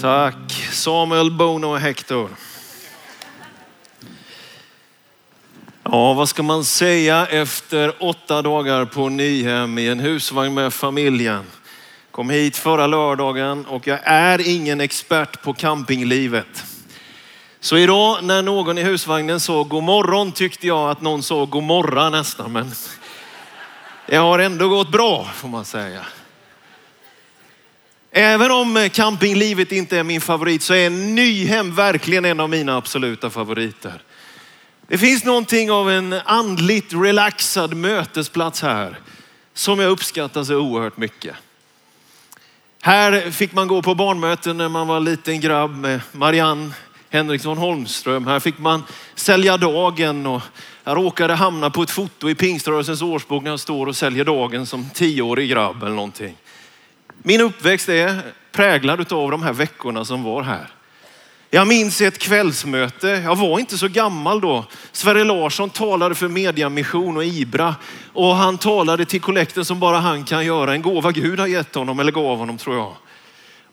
Tack Samuel, Bono och Hector. Ja, vad ska man säga efter åtta dagar på Nyhem i en husvagn med familjen? Kom hit förra lördagen och jag är ingen expert på campinglivet. Så idag när någon i husvagnen sa god morgon tyckte jag att någon sa god morgon nästan. Men det har ändå gått bra får man säga. Även om eh, campinglivet inte är min favorit så är Nyhem verkligen en av mina absoluta favoriter. Det finns någonting av en andligt relaxad mötesplats här som jag uppskattar så oerhört mycket. Här fick man gå på barnmöten när man var liten grabb med Marianne Henriksson Holmström. Här fick man sälja dagen och jag råkade hamna på ett foto i pingströrelsens årsbok när jag står och säljer dagen som tioårig grabb eller någonting. Min uppväxt är präglad av de här veckorna som var här. Jag minns ett kvällsmöte, jag var inte så gammal då. Sverre Larsson talade för Mediamission och Ibra och han talade till kollekten som bara han kan göra. En gåva Gud har gett honom eller gav honom tror jag.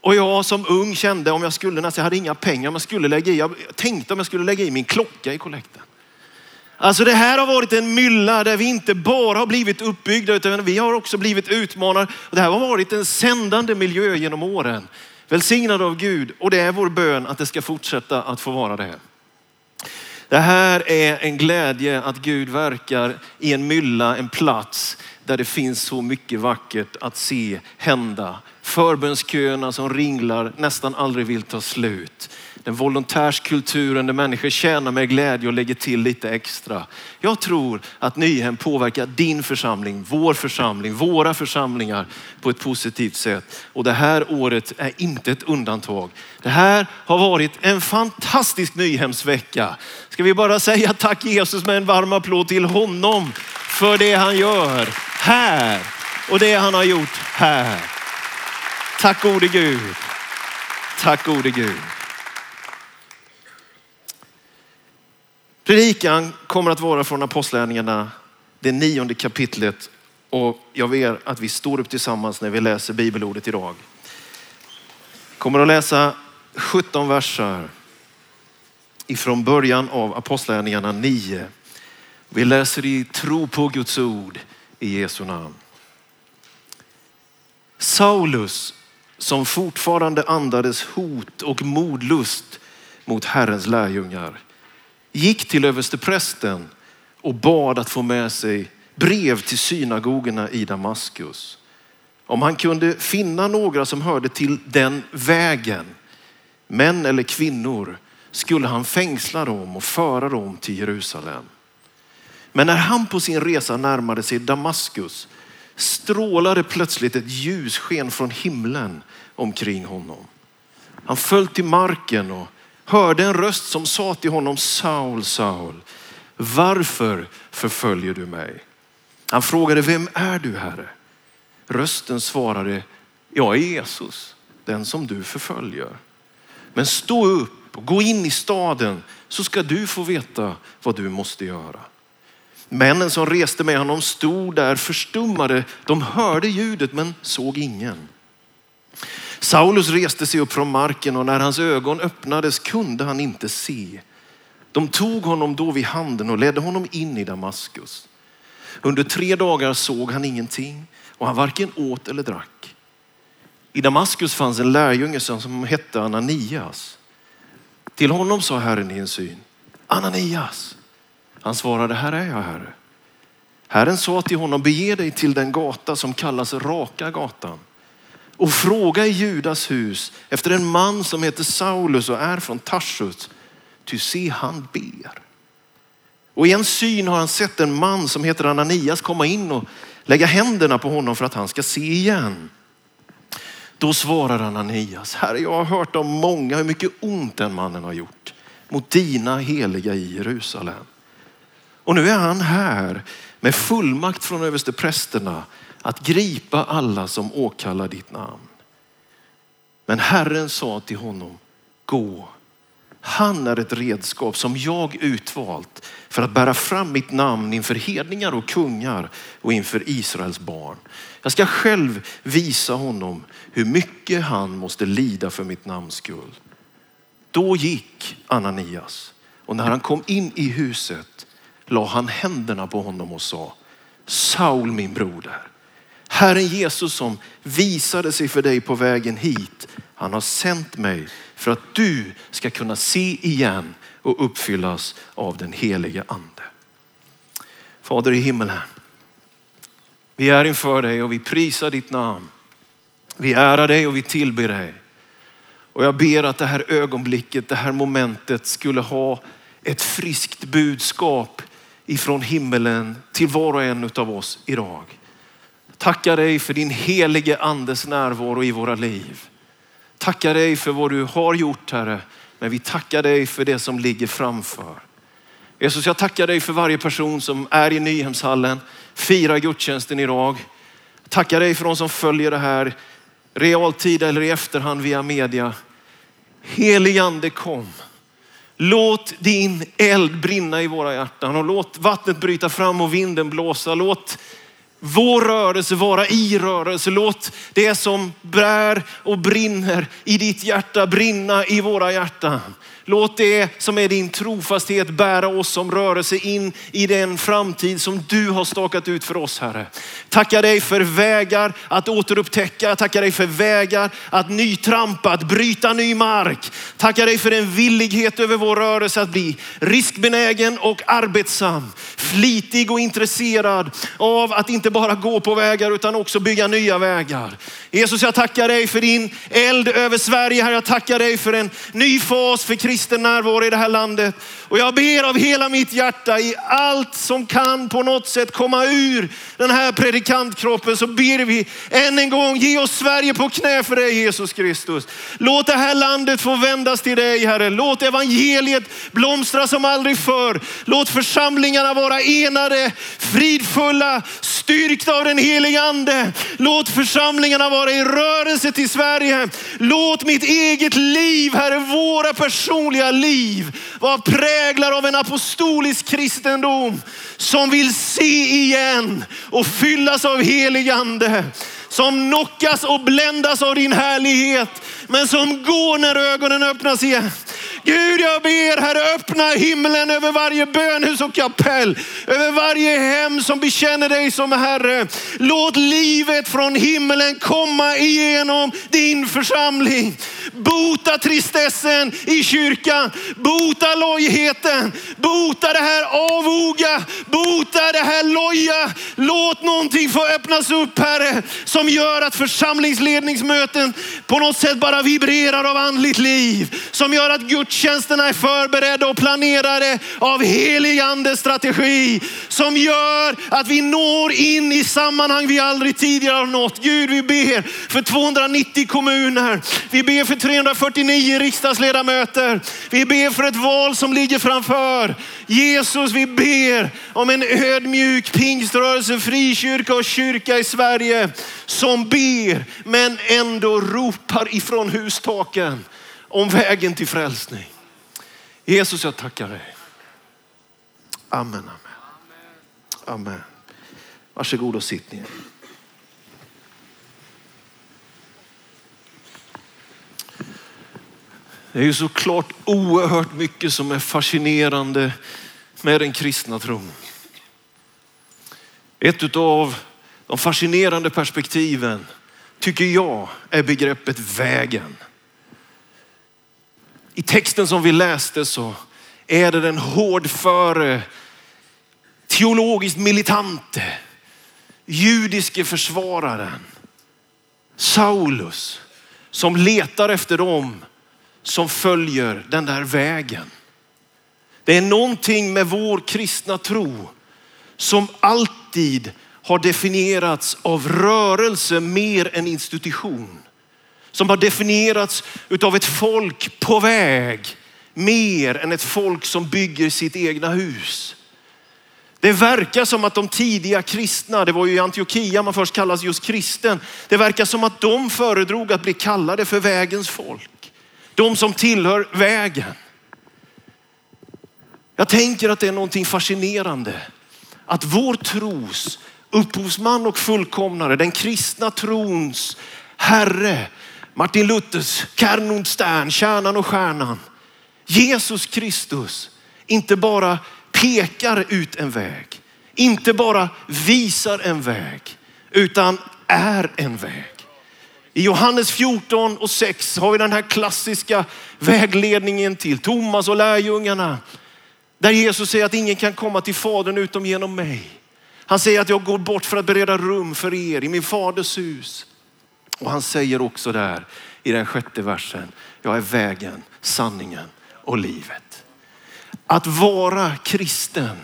Och jag som ung kände om jag skulle, nästan, jag hade inga pengar, men jag skulle lägga i, jag tänkte om jag skulle lägga i min klocka i kollekten. Alltså det här har varit en mylla där vi inte bara har blivit uppbyggda utan vi har också blivit utmanade. Och det här har varit en sändande miljö genom åren. Välsignad av Gud och det är vår bön att det ska fortsätta att få vara det. Det här är en glädje att Gud verkar i en mylla, en plats där det finns så mycket vackert att se hända. Förbönsköerna som ringlar nästan aldrig vill ta slut den volontärskulturen där människor tjänar med glädje och lägger till lite extra. Jag tror att Nyhem påverkar din församling, vår församling, våra församlingar på ett positivt sätt. Och det här året är inte ett undantag. Det här har varit en fantastisk Nyhemsvecka. Ska vi bara säga tack Jesus med en varm applåd till honom för det han gör här och det han har gjort här. Tack gode Gud. Tack gode Gud. Predikan kommer att vara från Apostlagärningarna, det nionde kapitlet. Och jag ber att vi står upp tillsammans när vi läser bibelordet idag. Jag kommer att läsa 17 verser ifrån början av Apostlagärningarna 9. Vi läser i tro på Guds ord i Jesu namn. Saulus som fortfarande andades hot och modlust mot Herrens lärjungar gick till översteprästen och bad att få med sig brev till synagogorna i Damaskus. Om han kunde finna några som hörde till den vägen, män eller kvinnor, skulle han fängsla dem och föra dem till Jerusalem. Men när han på sin resa närmade sig Damaskus strålade plötsligt ett ljussken från himlen omkring honom. Han föll till marken och hörde en röst som sa till honom Saul, Saul, varför förföljer du mig? Han frågade, vem är du Herre? Rösten svarade, jag är Jesus, den som du förföljer. Men stå upp och gå in i staden så ska du få veta vad du måste göra. Männen som reste med honom stod där förstummade. De hörde ljudet men såg ingen. Saulus reste sig upp från marken och när hans ögon öppnades kunde han inte se. De tog honom då vid handen och ledde honom in i Damaskus. Under tre dagar såg han ingenting och han varken åt eller drack. I Damaskus fanns en lärjunge som hette Ananias. Till honom sa Herren i en syn, Ananias. Han svarade, här är jag Herre. Herren sa till honom, bege dig till den gata som kallas Raka gatan och fråga i Judas hus efter en man som heter Saulus och är från Tarsus. Ty se han ber. Och i en syn har han sett en man som heter Ananias komma in och lägga händerna på honom för att han ska se igen. Då svarar Ananias, Herre jag har hört om många hur mycket ont den mannen har gjort mot dina heliga i Jerusalem. Och nu är han här med fullmakt från översteprästerna att gripa alla som åkallar ditt namn. Men Herren sa till honom, gå. Han är ett redskap som jag utvalt för att bära fram mitt namn inför hedningar och kungar och inför Israels barn. Jag ska själv visa honom hur mycket han måste lida för mitt namns skull. Då gick Ananias och när han kom in i huset la han händerna på honom och sa, Saul min broder, Herren Jesus som visade sig för dig på vägen hit, han har sänt mig för att du ska kunna se igen och uppfyllas av den helige ande. Fader i himmelen, vi är inför dig och vi prisar ditt namn. Vi ärar dig och vi tillber dig. Och jag ber att det här ögonblicket, det här momentet skulle ha ett friskt budskap ifrån himmelen till var och en av oss idag. Tackar dig för din helige andes närvaro i våra liv. Tackar dig för vad du har gjort Herre, men vi tackar dig för det som ligger framför. Jesus, jag tackar dig för varje person som är i Nyhemshallen, firar gudstjänsten idag. Tackar dig för de som följer det här realtid eller i efterhand via media. Helig ande kom. Låt din eld brinna i våra hjärtan och låt vattnet bryta fram och vinden blåsa. Låt vår rörelse vara i rörelse. Låt det som bär och brinner i ditt hjärta brinna i våra hjärtan. Låt det som är din trofasthet bära oss som rörelse in i den framtid som du har stakat ut för oss Herre. Tackar dig för vägar att återupptäcka. Tackar dig för vägar att nytrampa, att bryta ny mark. Tackar dig för en villighet över vår rörelse att bli riskbenägen och arbetsam. Flitig och intresserad av att inte bara gå på vägar utan också bygga nya vägar. Jesus jag tackar dig för din eld över Sverige. Herre. Jag tackar dig för en ny fas för Kristus kristen närvaro i det här landet. Och jag ber av hela mitt hjärta i allt som kan på något sätt komma ur den här predikantkroppen så ber vi än en gång, ge oss Sverige på knä för dig Jesus Kristus. Låt det här landet få vändas till dig Herre. Låt evangeliet blomstra som aldrig förr. Låt församlingarna vara enade, fridfulla, styrkta av den heliga ande. Låt församlingarna vara i rörelse till Sverige. Låt mitt eget liv, Herre, våra personliga liv vara präglad av en apostolisk kristendom som vill se igen och fyllas av helig ande. Som knockas och bländas av din härlighet, men som går när ögonen öppnas igen. Gud, jag ber Herre, öppna himlen över varje bönhus och kapell, över varje hem som bekänner dig som Herre. Låt livet från himlen komma igenom din församling. Bota tristessen i kyrkan, bota lojheten, bota det här avoga, bota det här loja. Låt någonting få öppnas upp Herre, som gör att församlingsledningsmöten på något sätt bara vibrerar av andligt liv. Som gör att Guds gudstjänsterna är förberedda och planerade av helig andes strategi som gör att vi når in i sammanhang vi aldrig tidigare har nått. Gud, vi ber för 290 kommuner. Vi ber för 349 riksdagsledamöter. Vi ber för ett val som ligger framför. Jesus, vi ber om en ödmjuk pingströrelse, frikyrka och kyrka i Sverige som ber men ändå ropar ifrån hustaken om vägen till frälsning. Jesus, jag tackar dig. Amen, amen. Amen. Varsågod och sitt ner. Det är ju såklart oerhört mycket som är fascinerande med den kristna tron. Ett av de fascinerande perspektiven tycker jag är begreppet vägen. I texten som vi läste så är det den hårdföre, teologiskt militante, judiske försvararen Saulus som letar efter dem som följer den där vägen. Det är någonting med vår kristna tro som alltid har definierats av rörelse mer än institution som har definierats utav ett folk på väg mer än ett folk som bygger sitt egna hus. Det verkar som att de tidiga kristna, det var ju i Antiochia man först kallas just kristen. Det verkar som att de föredrog att bli kallade för vägens folk. De som tillhör vägen. Jag tänker att det är någonting fascinerande att vår tros upphovsman och fullkomnare, den kristna trons herre, Martin Luthers Kern und Stern, kärnan och stjärnan, Jesus Kristus, inte bara pekar ut en väg, inte bara visar en väg, utan är en väg. I Johannes 14 och 6 har vi den här klassiska vägledningen till Thomas och lärjungarna. Där Jesus säger att ingen kan komma till Fadern utom genom mig. Han säger att jag går bort för att bereda rum för er i min faders hus. Och han säger också där i den sjätte versen, jag är vägen, sanningen och livet. Att vara kristen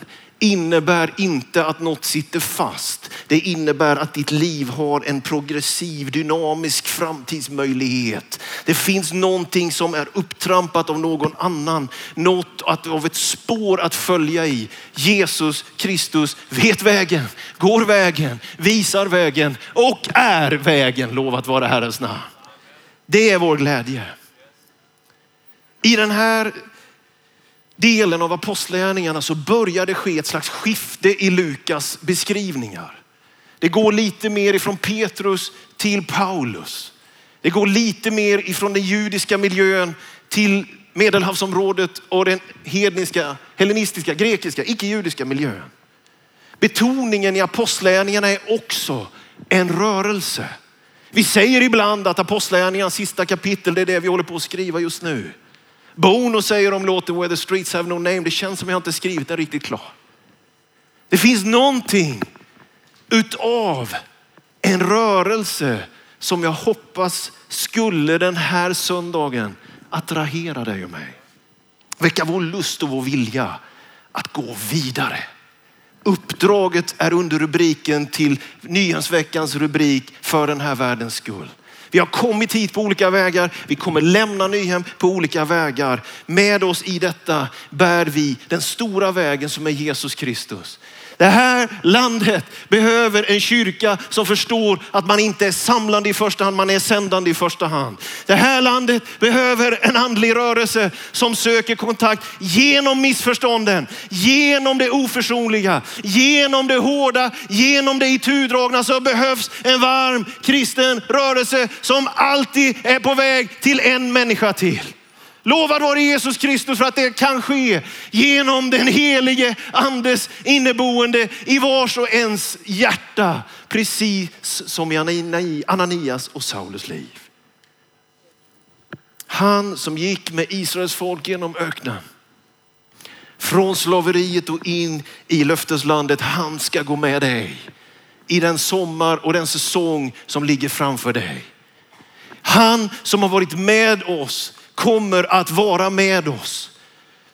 innebär inte att något sitter fast. Det innebär att ditt liv har en progressiv, dynamisk framtidsmöjlighet. Det finns någonting som är upptrampat av någon annan. Något av ett spår att följa i. Jesus Kristus vet vägen, går vägen, visar vägen och är vägen. Lovat vara Herrens namn. Det är vår glädje. I den här delen av apostlagärningarna så börjar det ske ett slags skifte i Lukas beskrivningar. Det går lite mer ifrån Petrus till Paulus. Det går lite mer ifrån den judiska miljön till medelhavsområdet och den hedniska, hellenistiska, grekiska, icke-judiska miljön. Betoningen i apostlagärningarna är också en rörelse. Vi säger ibland att apostlagärningarnas sista kapitel, det är det vi håller på att skriva just nu. Bono säger om låten Where the streets have no name. Det känns som jag inte skrivit den riktigt klar. Det finns någonting utav en rörelse som jag hoppas skulle den här söndagen attrahera dig och mig. Väcka vår lust och vår vilja att gå vidare. Uppdraget är under rubriken till nyhetsveckans rubrik för den här världens skull. Vi har kommit hit på olika vägar. Vi kommer lämna Nyhem på olika vägar. Med oss i detta bär vi den stora vägen som är Jesus Kristus. Det här landet behöver en kyrka som förstår att man inte är samlande i första hand, man är sändande i första hand. Det här landet behöver en andlig rörelse som söker kontakt genom missförstånden, genom det oförsonliga, genom det hårda, genom det itudragna. Så behövs en varm kristen rörelse som alltid är på väg till en människa till. Lovad vare Jesus Kristus för att det kan ske genom den helige andes inneboende i vars och ens hjärta. Precis som i Ananias och Saulus liv. Han som gick med Israels folk genom öknen. Från slaveriet och in i löfteslandet. Han ska gå med dig i den sommar och den säsong som ligger framför dig. Han som har varit med oss kommer att vara med oss.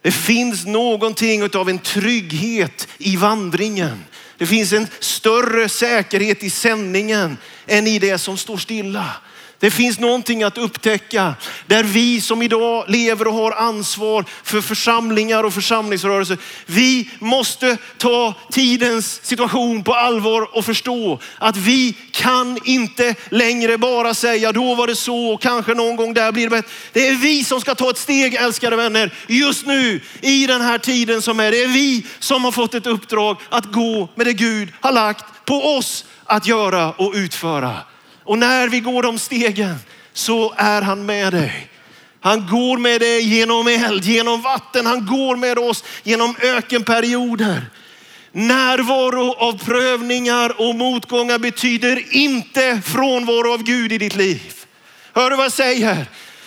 Det finns någonting av en trygghet i vandringen. Det finns en större säkerhet i sändningen än i det som står stilla. Det finns någonting att upptäcka där vi som idag lever och har ansvar för församlingar och församlingsrörelser. Vi måste ta tidens situation på allvar och förstå att vi kan inte längre bara säga då var det så och kanske någon gång där blir det bättre. Det är vi som ska ta ett steg älskade vänner just nu i den här tiden som är. Det är vi som har fått ett uppdrag att gå med det Gud har lagt på oss att göra och utföra. Och när vi går de stegen så är han med dig. Han går med dig genom eld, genom vatten. Han går med oss genom ökenperioder. Närvaro av prövningar och motgångar betyder inte frånvaro av Gud i ditt liv. Hör du vad jag säger?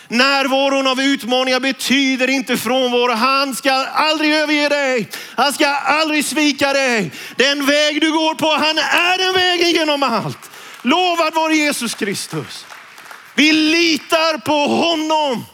Närvaron av utmaningar betyder inte frånvaro. Han ska aldrig överge dig. Han ska aldrig svika dig. Den väg du går på, han är den vägen genom allt. Lovad vare Jesus Kristus. Vi litar på honom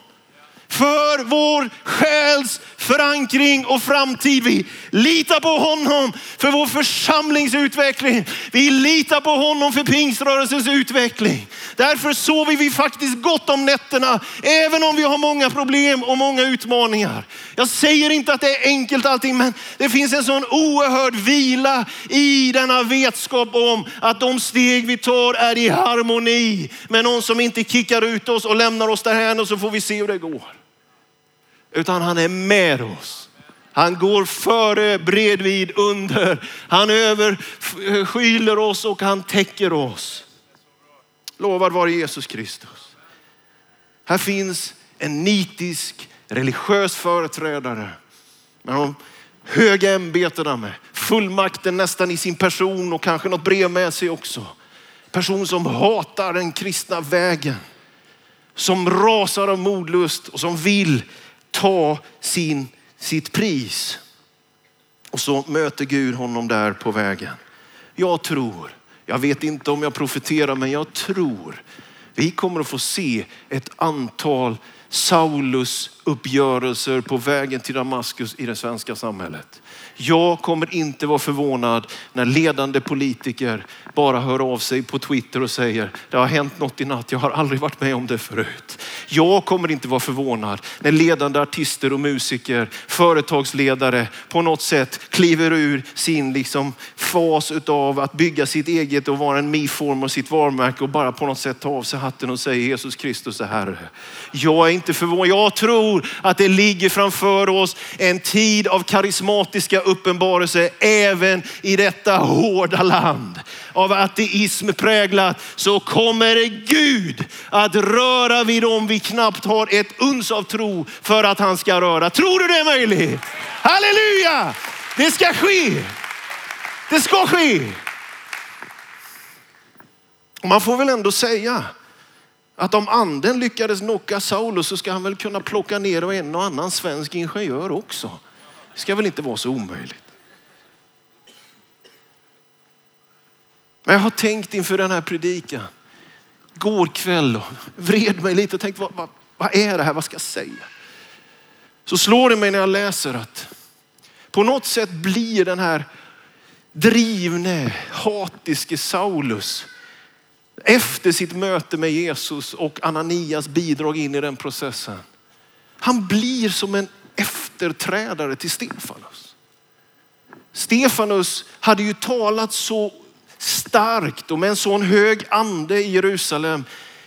för vår själs förankring och framtid. Vi litar på honom för vår församlingsutveckling. Vi litar på honom för pingströrelsens utveckling. Därför sover vi faktiskt gott om nätterna, även om vi har många problem och många utmaningar. Jag säger inte att det är enkelt allting, men det finns en sån oerhörd vila i denna vetskap om att de steg vi tar är i harmoni med någon som inte kickar ut oss och lämnar oss därhän och så får vi se hur det går. Utan han är med oss. Han går före, bredvid, under. Han överskyler oss och han täcker oss. Lovad vare Jesus Kristus. Här finns en nitisk religiös företrädare med de höga ämbetena med fullmakten nästan i sin person och kanske något brev med sig också. Person som hatar den kristna vägen. Som rasar av modlust och som vill ta sin, sitt pris. Och så möter Gud honom där på vägen. Jag tror, jag vet inte om jag profeterar, men jag tror vi kommer att få se ett antal Saulus uppgörelser på vägen till Damaskus i det svenska samhället. Jag kommer inte vara förvånad när ledande politiker bara hör av sig på Twitter och säger det har hänt något i natt. Jag har aldrig varit med om det förut. Jag kommer inte vara förvånad när ledande artister och musiker, företagsledare på något sätt kliver ur sin liksom fas av att bygga sitt eget och vara en me-form och sitt varumärke och bara på något sätt ta av sig hatten och säga Jesus Kristus är Herre. Jag är inte förvånad. Jag tror att det ligger framför oss en tid av karismatiska uppenbarelser även i detta hårda land. Av ateism präglat så kommer Gud att röra vid dem vi knappt har ett uns av tro för att han ska röra. Tror du det är möjligt? Halleluja! Det ska ske. Det ska ske. Och man får väl ändå säga att om anden lyckades knocka Saulus så ska han väl kunna plocka ner en och annan svensk ingenjör också. Det ska väl inte vara så omöjligt. Men jag har tänkt inför den här predikan, går kväll och vred mig lite och tänkte vad, vad, vad är det här, vad ska jag säga? Så slår det mig när jag läser att på något sätt blir den här drivne, hatiske Saulus efter sitt möte med Jesus och Ananias bidrag in i den processen. Han blir som en efterträdare till Stefanus. Stefanus hade ju talat så starkt och med en sån hög ande i Jerusalem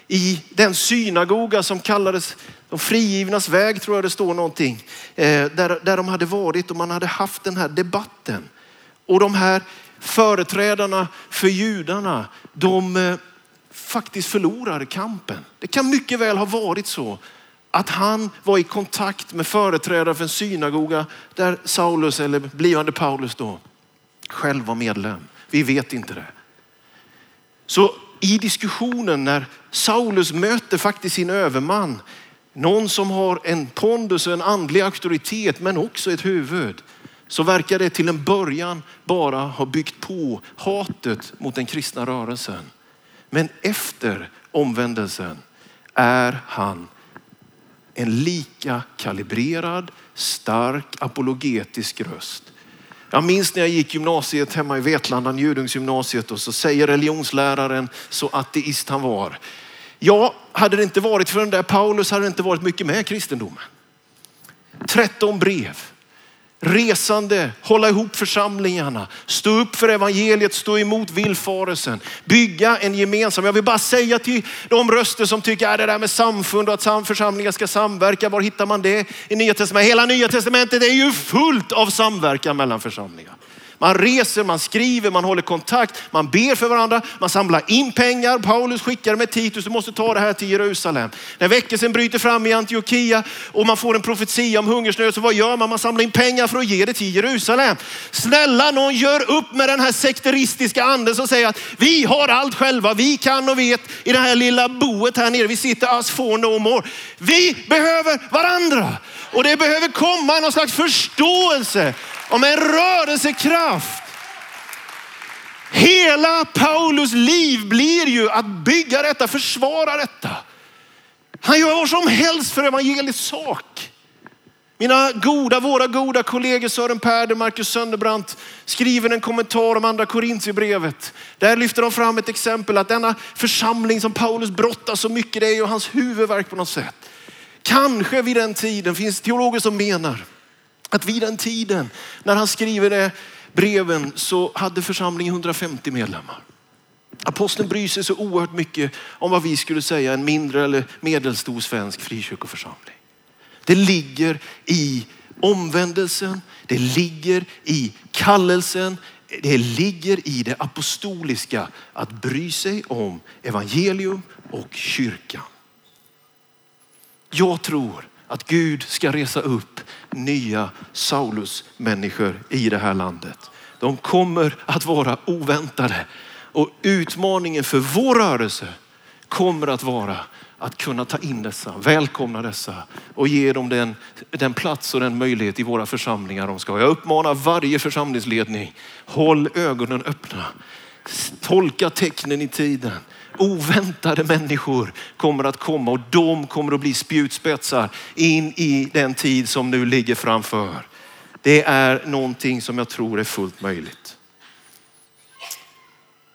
i den synagoga som kallades de frigivnas väg tror jag det står någonting. Eh, där, där de hade varit och man hade haft den här debatten. Och de här företrädarna för judarna, de eh, faktiskt förlorade kampen. Det kan mycket väl ha varit så att han var i kontakt med företrädare för en synagoga där Saulus eller blivande Paulus då själv var medlem. Vi vet inte det. Så i diskussionen när Saulus möter faktiskt sin överman, någon som har en pondus och en andlig auktoritet men också ett huvud, så verkar det till en början bara ha byggt på hatet mot den kristna rörelsen. Men efter omvändelsen är han en lika kalibrerad, stark apologetisk röst. Jag minns när jag gick gymnasiet hemma i Vetlanda, Njudungsgymnasiet och så säger religionsläraren, så ateist han var. Ja, hade det inte varit för den där Paulus hade det inte varit mycket med kristendomen. 13 brev resande, hålla ihop församlingarna, stå upp för evangeliet, stå emot villfarelsen, bygga en gemensam. Jag vill bara säga till de röster som tycker att det där med samfund och att församlingar ska samverka, var hittar man det i Nya Testamentet? Hela Nya Testamentet är ju fullt av samverkan mellan församlingar. Man reser, man skriver, man håller kontakt, man ber för varandra, man samlar in pengar. Paulus skickar med Titus, du måste ta det här till Jerusalem. När väckelsen bryter fram i Antiochia och man får en profetia om hungersnöd, så vad gör man? Man samlar in pengar för att ge det till Jerusalem. Snälla någon gör upp med den här sekteristiska anden som säger att vi har allt själva, vi kan och vet i det här lilla boet här nere. Vi sitter as for no more. Vi behöver varandra och det behöver komma någon slags förståelse om en rörelsekraft. Hela Paulus liv blir ju att bygga detta, försvara detta. Han gör vad som helst för evangeliets sak. Mina goda, våra goda kollegor Sören Perder, Marcus Sönderbrandt skriver en kommentar om andra Korintierbrevet. Där lyfter de fram ett exempel att denna församling som Paulus brottas så mycket, det är ju hans huvudverk på något sätt. Kanske vid den tiden finns teologer som menar att vid den tiden när han skriver det breven så hade församlingen 150 medlemmar. Aposteln bryr sig så oerhört mycket om vad vi skulle säga en mindre eller medelstor svensk frikyrkoförsamling. Det ligger i omvändelsen, Det ligger i kallelsen, det ligger i det apostoliska att bry sig om evangelium och kyrkan. Jag tror att Gud ska resa upp nya Saulus-människor i det här landet. De kommer att vara oväntade och utmaningen för vår rörelse kommer att vara att kunna ta in dessa, välkomna dessa och ge dem den, den plats och den möjlighet i våra församlingar de ska. Jag uppmanar varje församlingsledning, håll ögonen öppna. Tolka tecknen i tiden. Oväntade människor kommer att komma och de kommer att bli spjutspetsar in i den tid som nu ligger framför. Det är någonting som jag tror är fullt möjligt.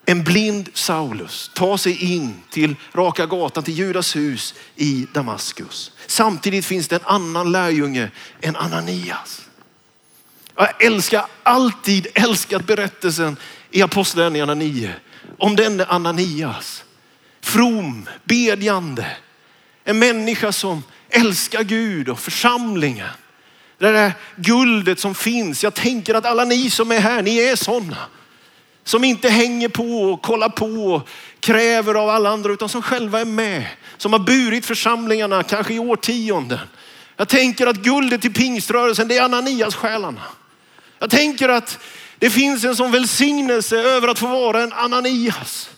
En blind Saulus tar sig in till Raka gatan, till Judas hus i Damaskus. Samtidigt finns det en annan lärjunge, en Ananias. Jag älskar alltid älskat berättelsen i Apostlagärningarna 9 om denne Ananias. From, bedjande, en människa som älskar Gud och församlingen. Det där guldet som finns. Jag tänker att alla ni som är här, ni är sådana. Som inte hänger på och kollar på och kräver av alla andra utan som själva är med. Som har burit församlingarna kanske i årtionden. Jag tänker att guldet i pingströrelsen det är Ananias själarna. Jag tänker att det finns en sån välsignelse över att få vara en Ananias.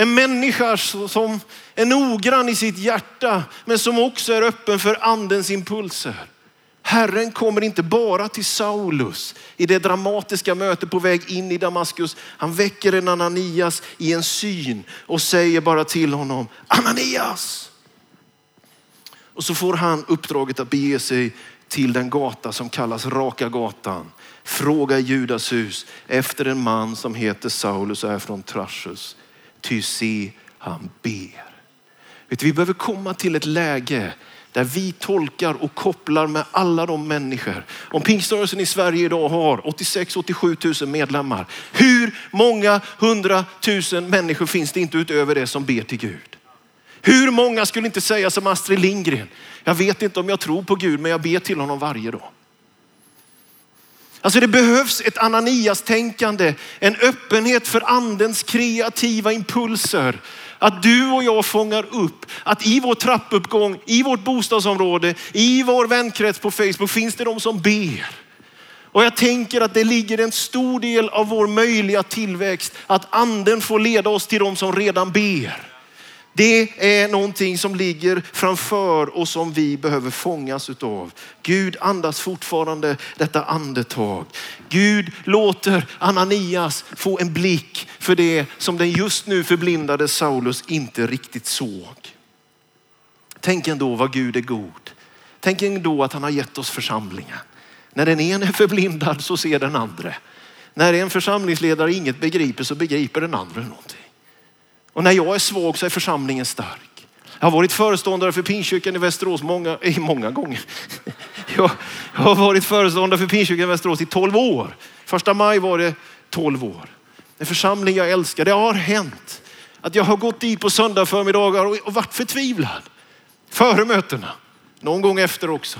En människa som är noggrann i sitt hjärta men som också är öppen för andens impulser. Herren kommer inte bara till Saulus i det dramatiska mötet på väg in i Damaskus. Han väcker en Ananias i en syn och säger bara till honom, Ananias! Och så får han uppdraget att bege sig till den gata som kallas Raka gatan. Fråga Judas hus efter en man som heter Saulus och är från Trashus. Ty se, han ber. Vet, vi behöver komma till ett läge där vi tolkar och kopplar med alla de människor. Om pingströrelsen i Sverige idag har 86-87 000 medlemmar. Hur många hundratusen människor finns det inte utöver det som ber till Gud? Hur många skulle inte säga som Astrid Lindgren? Jag vet inte om jag tror på Gud, men jag ber till honom varje dag. Alltså det behövs ett Ananias-tänkande, en öppenhet för andens kreativa impulser. Att du och jag fångar upp att i vår trappuppgång, i vårt bostadsområde, i vår vänkrets på Facebook finns det de som ber. Och jag tänker att det ligger en stor del av vår möjliga tillväxt att anden får leda oss till de som redan ber. Det är någonting som ligger framför och som vi behöver fångas utav. Gud andas fortfarande detta andetag. Gud låter Ananias få en blick för det som den just nu förblindade Saulus inte riktigt såg. Tänk ändå vad Gud är god. Tänk ändå att han har gett oss församlingen. När den ene är förblindad så ser den andra. När en församlingsledare inget begriper så begriper den andra någonting. Och när jag är svag så är församlingen stark. Jag har varit föreståndare för Pingstkyrkan i Västerås många, eh, många gånger. Jag, jag har varit föreståndare för Pingstkyrkan i Västerås i 12 år. Första maj var det 12 år. En församling jag älskar. Det har hänt att jag har gått dit på söndag förmiddagar och, och varit förtvivlad. Före mötena. Någon gång efter också.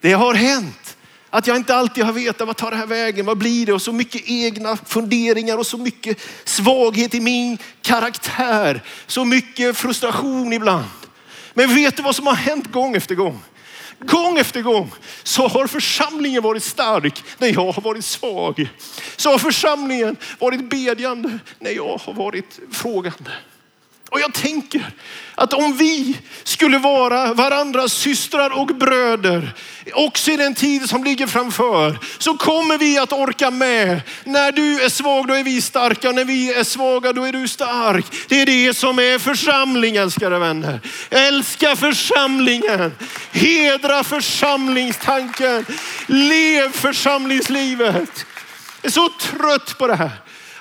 Det har hänt att jag inte alltid har vetat vad tar det här vägen, vad blir det? Och så mycket egna funderingar och så mycket svaghet i min karaktär. Så mycket frustration ibland. Men vet du vad som har hänt gång efter gång? Gång efter gång så har församlingen varit stark när jag har varit svag. Så har församlingen varit bedjande när jag har varit frågande. Och jag tänker att om vi skulle vara varandras systrar och bröder, också i den tid som ligger framför, så kommer vi att orka med. När du är svag, då är vi starka. När vi är svaga, då är du stark. Det är det som är församling, älskade vänner. Älska församlingen. Hedra församlingstanken. Lev församlingslivet. Jag är så trött på det här.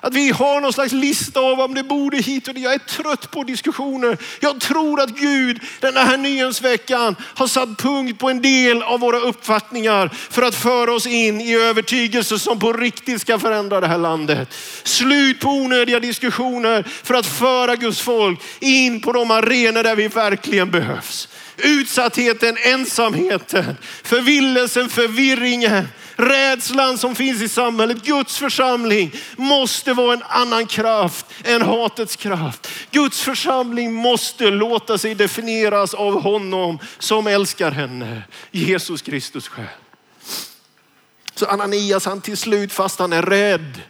Att vi har någon slags lista av om det borde hit och det. Jag är trött på diskussioner. Jag tror att Gud den här nyhetsveckan har satt punkt på en del av våra uppfattningar för att föra oss in i övertygelser som på riktigt ska förändra det här landet. Slut på onödiga diskussioner för att föra Guds folk in på de arenor där vi verkligen behövs. Utsattheten, ensamheten, förvillelsen, förvirringen, Rädslan som finns i samhället, Guds församling måste vara en annan kraft än hatets kraft. Guds församling måste låta sig definieras av honom som älskar henne, Jesus Kristus själv. Så Ananias han till slut, fast han är rädd,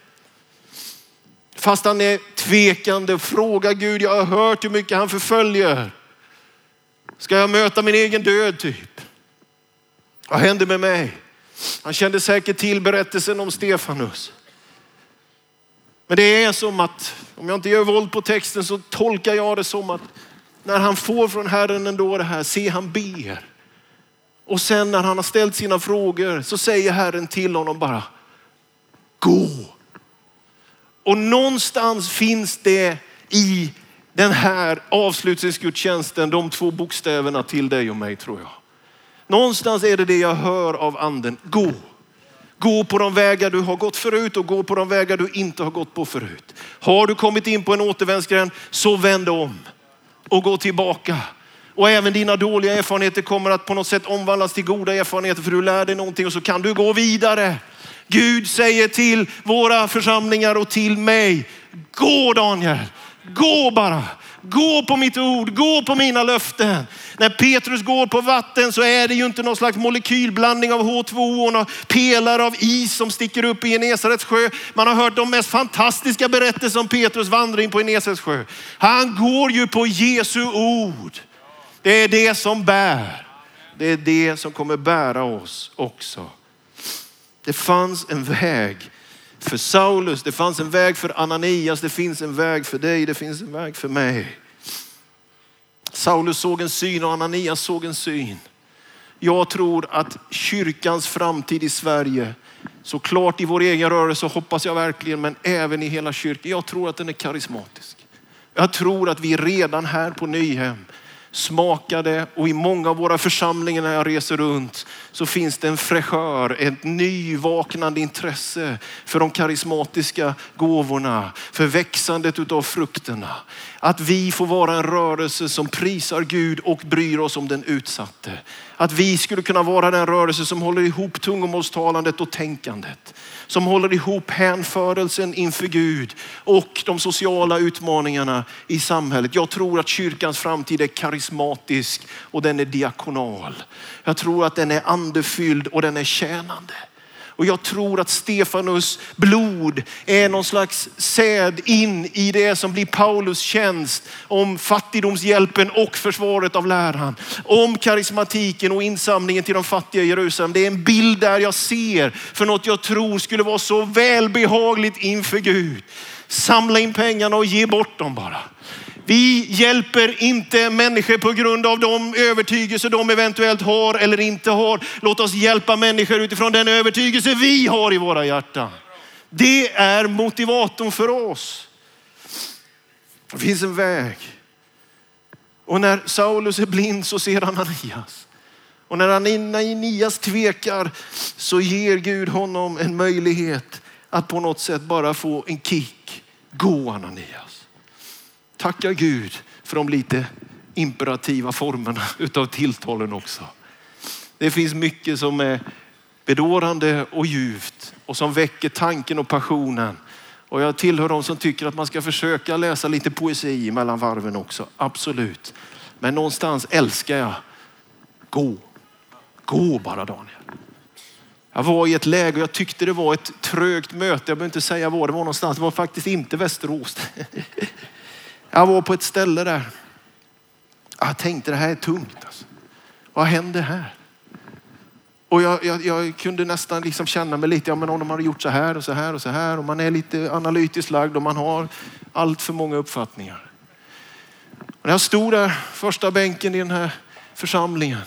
fast han är tvekande, frågar Gud, jag har hört hur mycket han förföljer. Ska jag möta min egen död typ? Vad händer med mig? Han kände säkert till berättelsen om Stefanus. Men det är som att, om jag inte gör våld på texten så tolkar jag det som att när han får från Herren ändå det här, se han ber. Och sen när han har ställt sina frågor så säger Herren till honom bara, gå. Och någonstans finns det i den här avslutningsgudstjänsten de två bokstäverna till dig och mig tror jag. Någonstans är det det jag hör av anden. Gå. Gå på de vägar du har gått förut och gå på de vägar du inte har gått på förut. Har du kommit in på en återvändsgränd så vänd om och gå tillbaka. Och även dina dåliga erfarenheter kommer att på något sätt omvandlas till goda erfarenheter för du lär dig någonting och så kan du gå vidare. Gud säger till våra församlingar och till mig, gå Daniel, gå bara. Gå på mitt ord, gå på mina löften. När Petrus går på vatten så är det ju inte någon slags molekylblandning av H2 och några pelare av is som sticker upp i Genesarets sjö. Man har hört de mest fantastiska berättelser om Petrus vandring på Genesarets sjö. Han går ju på Jesu ord. Det är det som bär. Det är det som kommer bära oss också. Det fanns en väg för Saulus, det fanns en väg för Ananias, det finns en väg för dig, det finns en väg för mig. Saulus såg en syn och Ananias såg en syn. Jag tror att kyrkans framtid i Sverige, såklart i vår egen rörelse hoppas jag verkligen, men även i hela kyrkan. Jag tror att den är karismatisk. Jag tror att vi redan här på Nyhem smakade och i många av våra församlingar när jag reser runt så finns det en fräschör, ett nyvaknande intresse för de karismatiska gåvorna, för växandet utav frukterna. Att vi får vara en rörelse som prisar Gud och bryr oss om den utsatte. Att vi skulle kunna vara den rörelse som håller ihop tungomålstalandet och tänkandet. Som håller ihop hänförelsen inför Gud och de sociala utmaningarna i samhället. Jag tror att kyrkans framtid är karismatisk och den är diakonal. Jag tror att den är andefylld och den är tjänande. Och jag tror att Stefanus blod är någon slags säd in i det som blir Paulus tjänst om fattigdomshjälpen och försvaret av läran. Om karismatiken och insamlingen till de fattiga i Jerusalem. Det är en bild där jag ser för något jag tror skulle vara så välbehagligt inför Gud. Samla in pengarna och ge bort dem bara. Vi hjälper inte människor på grund av de övertygelser de eventuellt har eller inte har. Låt oss hjälpa människor utifrån den övertygelse vi har i våra hjärtan. Det är motivatorn för oss. Det finns en väg. Och när Saulus är blind så ser han Ananias. Och när Ananias tvekar så ger Gud honom en möjlighet att på något sätt bara få en kick. Gå Ananias. Tacka Gud för de lite imperativa formerna utav tilltalen också. Det finns mycket som är bedårande och djupt och som väcker tanken och passionen. Och jag tillhör de som tycker att man ska försöka läsa lite poesi mellan varven också. Absolut. Men någonstans älskar jag gå. Gå bara Daniel. Jag var i ett läge och jag tyckte det var ett trögt möte. Jag behöver inte säga var det var någonstans. Det var faktiskt inte Västerås. Jag var på ett ställe där. Jag tänkte det här är tungt. Alltså. Vad händer här? Och jag, jag, jag, kunde nästan liksom känna mig lite, ja men om de hade gjort så här och så här och så här och man är lite analytiskt lagd och man har allt för många uppfattningar. Och när jag stod där, första bänken i den här församlingen,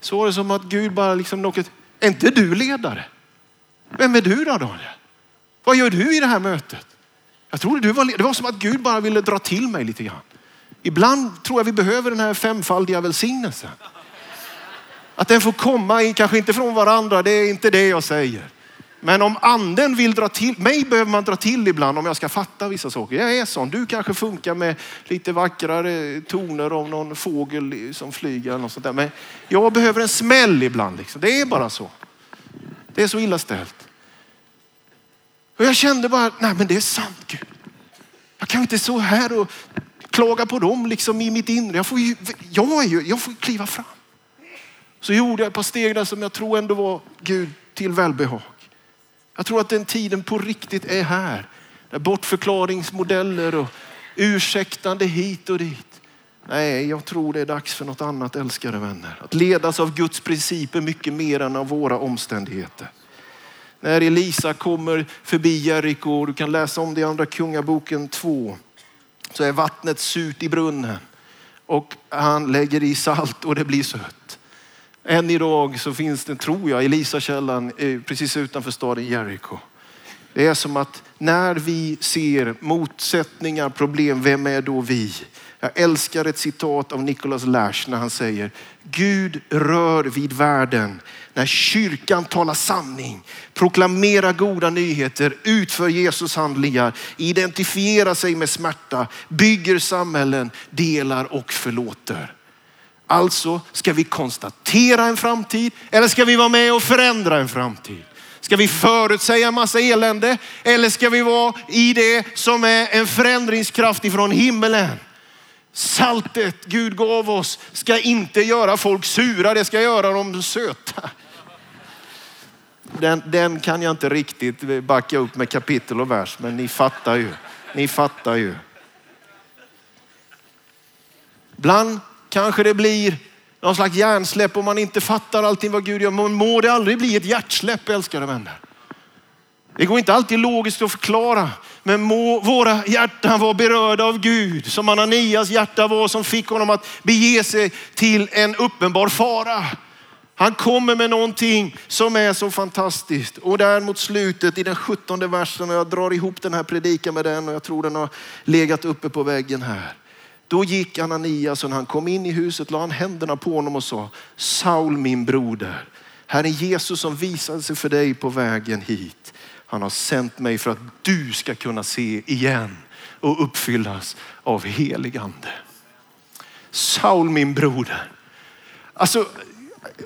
så var det som att Gud bara liksom något, är inte du ledare? Vem är du då Daniel? Vad gör du i det här mötet? Jag trodde du var, det var som att Gud bara ville dra till mig lite grann. Ibland tror jag vi behöver den här femfaldiga välsignelsen. Att den får komma, kanske inte från varandra, det är inte det jag säger. Men om anden vill dra till, mig behöver man dra till ibland om jag ska fatta vissa saker. Jag är sån. Du kanske funkar med lite vackrare toner om någon fågel som flyger eller något sånt där. Men jag behöver en smäll ibland. Liksom. Det är bara så. Det är så illa ställt. Och jag kände bara, nej men det är sant Gud. Jag kan inte stå här och klaga på dem liksom i mitt inre. Jag får, ju, jag, är ju, jag får kliva fram. Så gjorde jag ett par steg där som jag tror ändå var Gud till välbehag. Jag tror att den tiden på riktigt är här. Där bortförklaringsmodeller och ursäktande hit och dit. Nej, jag tror det är dags för något annat älskade vänner. Att ledas av Guds principer mycket mer än av våra omständigheter. När Elisa kommer förbi Jeriko, du kan läsa om det i andra kungaboken 2, så är vattnet surt i brunnen och han lägger i salt och det blir sött. Än idag så finns det, tror jag, Elisakällan eh, precis utanför staden Jeriko. Det är som att när vi ser motsättningar, problem, vem är då vi? Jag älskar ett citat av Nicholas Lash när han säger Gud rör vid världen när kyrkan talar sanning, proklamerar goda nyheter, utför Jesus handlingar, identifierar sig med smärta, bygger samhällen, delar och förlåter. Alltså ska vi konstatera en framtid eller ska vi vara med och förändra en framtid? Ska vi förutsäga en massa elände eller ska vi vara i det som är en förändringskraft ifrån himmelen? Saltet Gud gav oss ska inte göra folk sura, det ska göra dem söta. Den, den kan jag inte riktigt backa upp med kapitel och vers, men ni fattar ju. Ni fattar ju. Ibland kanske det blir någon slags hjärnsläpp om man inte fattar allting vad Gud gör. Men må det aldrig bli ett hjärtsläpp älskade vänner. Det går inte alltid logiskt att förklara, men må våra hjärtan vara berörda av Gud som Ananias hjärta var som fick honom att bege sig till en uppenbar fara. Han kommer med någonting som är så fantastiskt. Och där mot slutet i den sjuttonde versen, och jag drar ihop den här predikan med den och jag tror den har legat uppe på väggen här. Då gick Ananias och när han kom in i huset la han händerna på honom och sa, Saul min broder, Herren Jesus som visade sig för dig på vägen hit. Han har sänt mig för att du ska kunna se igen och uppfyllas av helig ande. Saul min broder. Alltså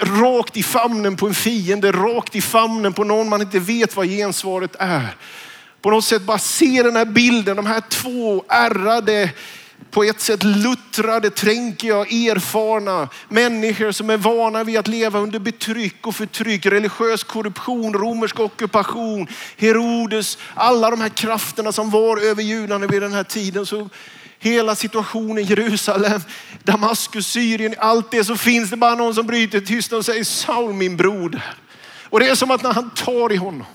rakt i famnen på en fiende, rakt i famnen på någon man inte vet vad gensvaret är. På något sätt bara se den här bilden, de här två ärrade på ett sätt luttrade, tränkiga, erfarna människor som är vana vid att leva under betryck och förtryck, religiös korruption, romersk ockupation, Herodes, alla de här krafterna som var över judarna vid den här tiden. Så hela situationen Jerusalem, Damaskus, Syrien, allt det så finns det bara någon som bryter tystnad och säger Saul min broder. Och det är som att när han tar i honom,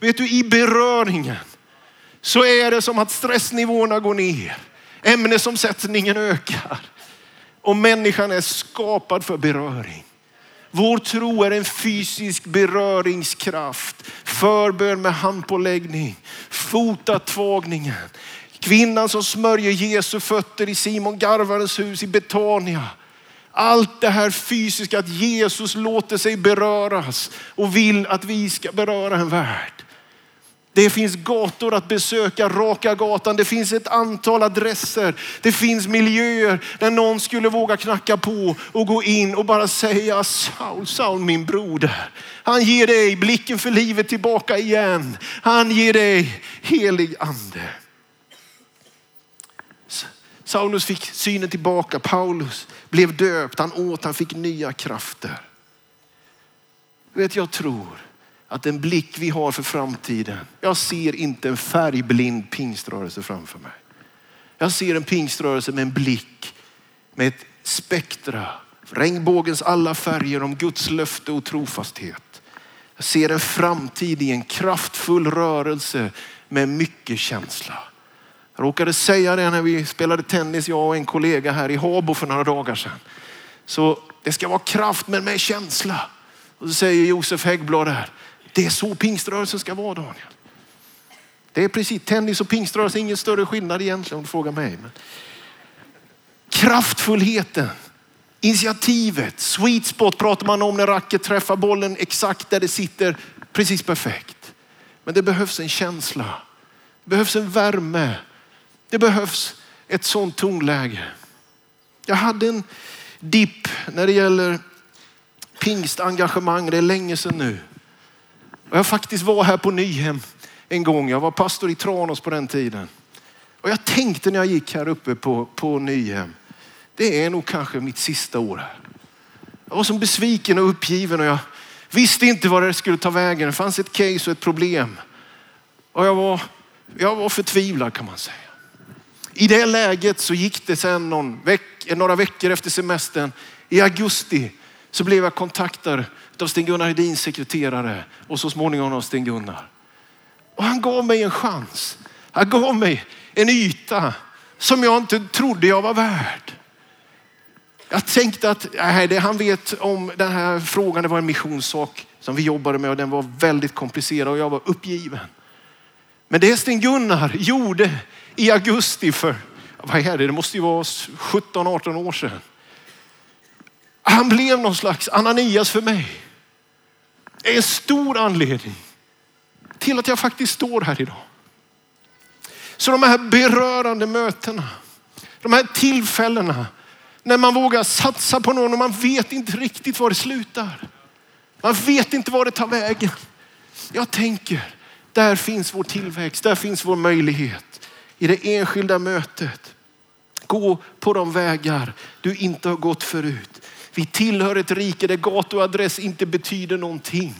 vet du i beröringen så är det som att stressnivåerna går ner. Ämnesomsättningen ökar och människan är skapad för beröring. Vår tro är en fysisk beröringskraft. Förbön med handpåläggning, fotatvagningen. Kvinnan som smörjer Jesu fötter i Simon Garvarens hus i Betania. Allt det här fysiska, att Jesus låter sig beröras och vill att vi ska beröra en värld. Det finns gator att besöka, Raka gatan. Det finns ett antal adresser. Det finns miljöer där någon skulle våga knacka på och gå in och bara säga Saul, Saul min broder. Han ger dig blicken för livet tillbaka igen. Han ger dig helig ande. Saulus fick synen tillbaka. Paulus blev döpt. Han åt, han fick nya krafter. Vet jag tror att den blick vi har för framtiden, jag ser inte en färgblind pingströrelse framför mig. Jag ser en pingströrelse med en blick, med ett spektra, regnbågens alla färger om Guds löfte och trofasthet. Jag ser en framtid i en kraftfull rörelse med mycket känsla. Jag råkade säga det när vi spelade tennis, jag och en kollega här i Habo för några dagar sedan. Så det ska vara kraft men med känsla. Och så säger Josef Häggblad här, det är så pingströrelsen ska vara Daniel. Det är precis, tennis och pingströrelse, ingen större skillnad egentligen om du frågar mig. Men kraftfullheten, initiativet, sweet spot pratar man om när racket träffar bollen exakt där det sitter, precis perfekt. Men det behövs en känsla, det behövs en värme, det behövs ett sånt tonläge. Jag hade en dipp när det gäller pingstengagemang, det är länge sedan nu. Och jag faktiskt var här på Nyhem en gång. Jag var pastor i Tranås på den tiden. Och jag tänkte när jag gick här uppe på, på Nyhem, det är nog kanske mitt sista år här. Jag var som besviken och uppgiven och jag visste inte vad det skulle ta vägen. Det fanns ett case och ett problem. Och jag var, jag var förtvivlad kan man säga. I det läget så gick det sen någon veck, några veckor efter semestern. I augusti så blev jag kontaktad av Sten-Gunnar Hedins sekreterare och så småningom av Sten-Gunnar. Och han gav mig en chans. Han gav mig en yta som jag inte trodde jag var värd. Jag tänkte att nej, det han vet om den här frågan, det var en missionssak som vi jobbade med och den var väldigt komplicerad och jag var uppgiven. Men det Sten-Gunnar gjorde i augusti för, vad är det, det måste ju vara 17-18 år sedan. Han blev någon slags Ananias för mig. Det är en stor anledning till att jag faktiskt står här idag. Så de här berörande mötena, de här tillfällena när man vågar satsa på någon och man vet inte riktigt var det slutar. Man vet inte var det tar vägen. Jag tänker, där finns vår tillväxt, där finns vår möjlighet. I det enskilda mötet. Gå på de vägar du inte har gått förut. Vi tillhör ett rike där gatuadress inte betyder någonting.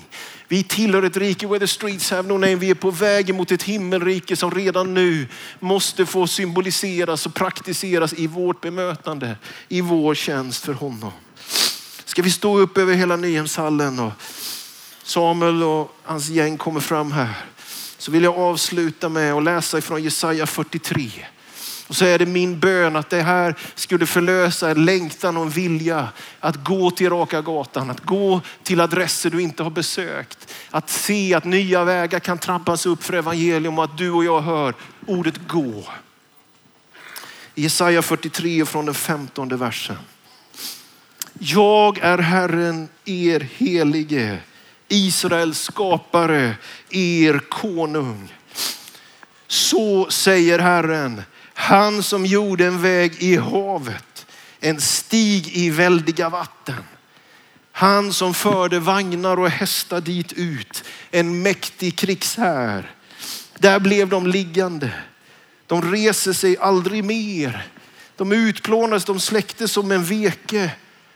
Vi tillhör ett rike where the streets have no name. Vi är på väg mot ett himmelrike som redan nu måste få symboliseras och praktiseras i vårt bemötande, i vår tjänst för honom. Ska vi stå upp över hela Nyhemshallen och Samuel och hans gäng kommer fram här. Så vill jag avsluta med att läsa ifrån Jesaja 43. Och så är det min bön att det här skulle förlösa en längtan och en vilja att gå till raka gatan, att gå till adresser du inte har besökt. Att se att nya vägar kan trappas upp för evangelium och att du och jag hör ordet gå. Jesaja 43 från den 15 versen. Jag är Herren, er helige, Israels skapare, er konung. Så säger Herren, han som gjorde en väg i havet, en stig i väldiga vatten. Han som förde vagnar och hästar dit ut, en mäktig krigshär. Där blev de liggande. De reser sig aldrig mer. De utplånades, de släcktes som en veke.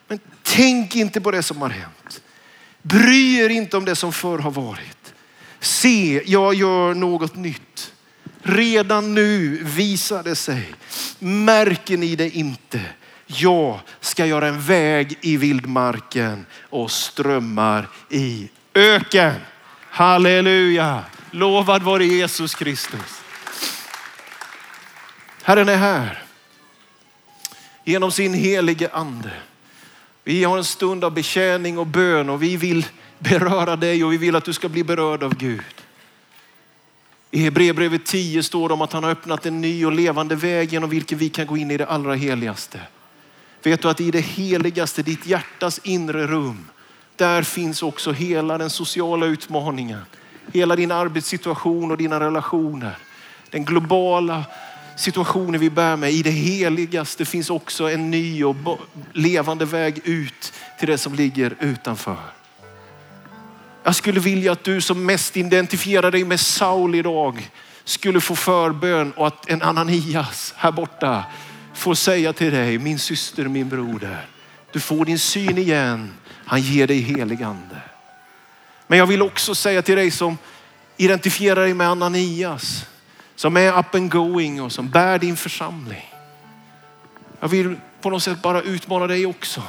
Men tänk inte på det som har hänt. Bry er inte om det som förr har varit. Se, jag gör något nytt. Redan nu visar det sig. Märker ni det inte? Jag ska göra en väg i vildmarken och strömmar i öken. Halleluja! Lovad vare Jesus Kristus. Herren är här. Genom sin helige ande. Vi har en stund av betjäning och bön och vi vill beröra dig och vi vill att du ska bli berörd av Gud. I Hebreerbrevet 10 står det om att han har öppnat en ny och levande väg genom vilken vi kan gå in i det allra heligaste. Vet du att i det heligaste, ditt hjärtas inre rum, där finns också hela den sociala utmaningen. Hela din arbetssituation och dina relationer. Den globala situationen vi bär med. I det heligaste finns också en ny och levande väg ut till det som ligger utanför. Jag skulle vilja att du som mest identifierar dig med Saul idag skulle få förbön och att en Ananias här borta får säga till dig, min syster, min broder, du får din syn igen. Han ger dig helig ande. Men jag vill också säga till dig som identifierar dig med Ananias, som är up and going och som bär din församling. Jag vill på något sätt bara utmana dig också.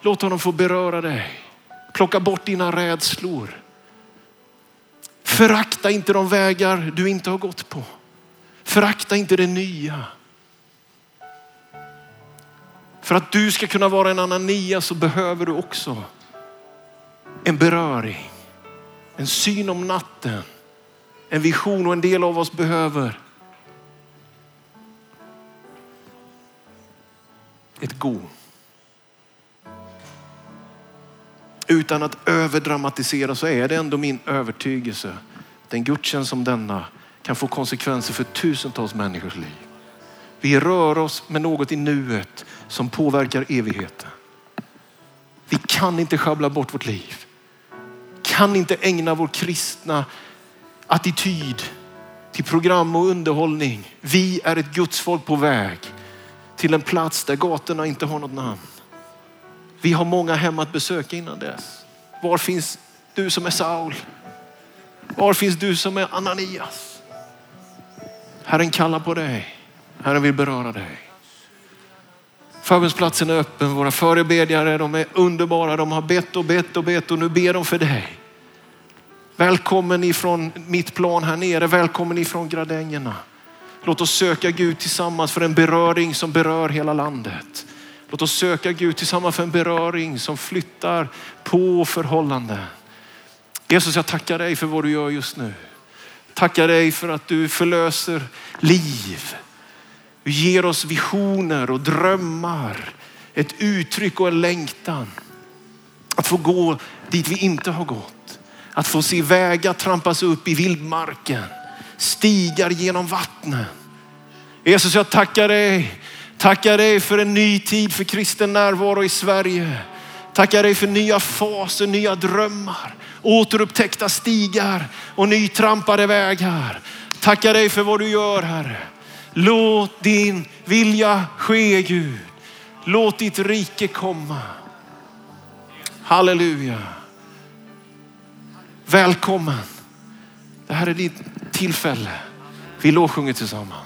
Låt honom få beröra dig. Plocka bort dina rädslor. Förakta inte de vägar du inte har gått på. Förakta inte det nya. För att du ska kunna vara en Anania så behöver du också en beröring, en syn om natten, en vision och en del av oss behöver ett go. Utan att överdramatisera så är det ändå min övertygelse att en gudstjänst som denna kan få konsekvenser för tusentals människors liv. Vi rör oss med något i nuet som påverkar evigheten. Vi kan inte schabbla bort vårt liv. kan inte ägna vår kristna attityd till program och underhållning. Vi är ett gudsfolk på väg till en plats där gatorna inte har något namn. Vi har många hem att besöka innan dess. Var finns du som är Saul? Var finns du som är Ananias? Herren kallar på dig. Herren vill beröra dig. Förbundsplatsen är öppen. Våra förebedjare de är underbara. De har bett och bett och bett och nu ber de för dig. Välkommen ifrån mitt plan här nere. Välkommen ifrån gradängerna. Låt oss söka Gud tillsammans för en beröring som berör hela landet. Låt oss söka Gud tillsammans för en beröring som flyttar på förhållanden. Jesus, jag tackar dig för vad du gör just nu. Tackar dig för att du förlöser liv. Du ger oss visioner och drömmar, ett uttryck och en längtan. Att få gå dit vi inte har gått. Att få se vägar trampas upp i vildmarken, stigar genom vattnen. Jesus, jag tackar dig. Tackar dig för en ny tid för kristen närvaro i Sverige. Tackar dig för nya faser, nya drömmar, återupptäckta stigar och nytrampade vägar. Tackar dig för vad du gör Herre. Låt din vilja ske Gud. Låt ditt rike komma. Halleluja. Välkommen. Det här är ditt tillfälle. Vi lovsjunger tillsammans.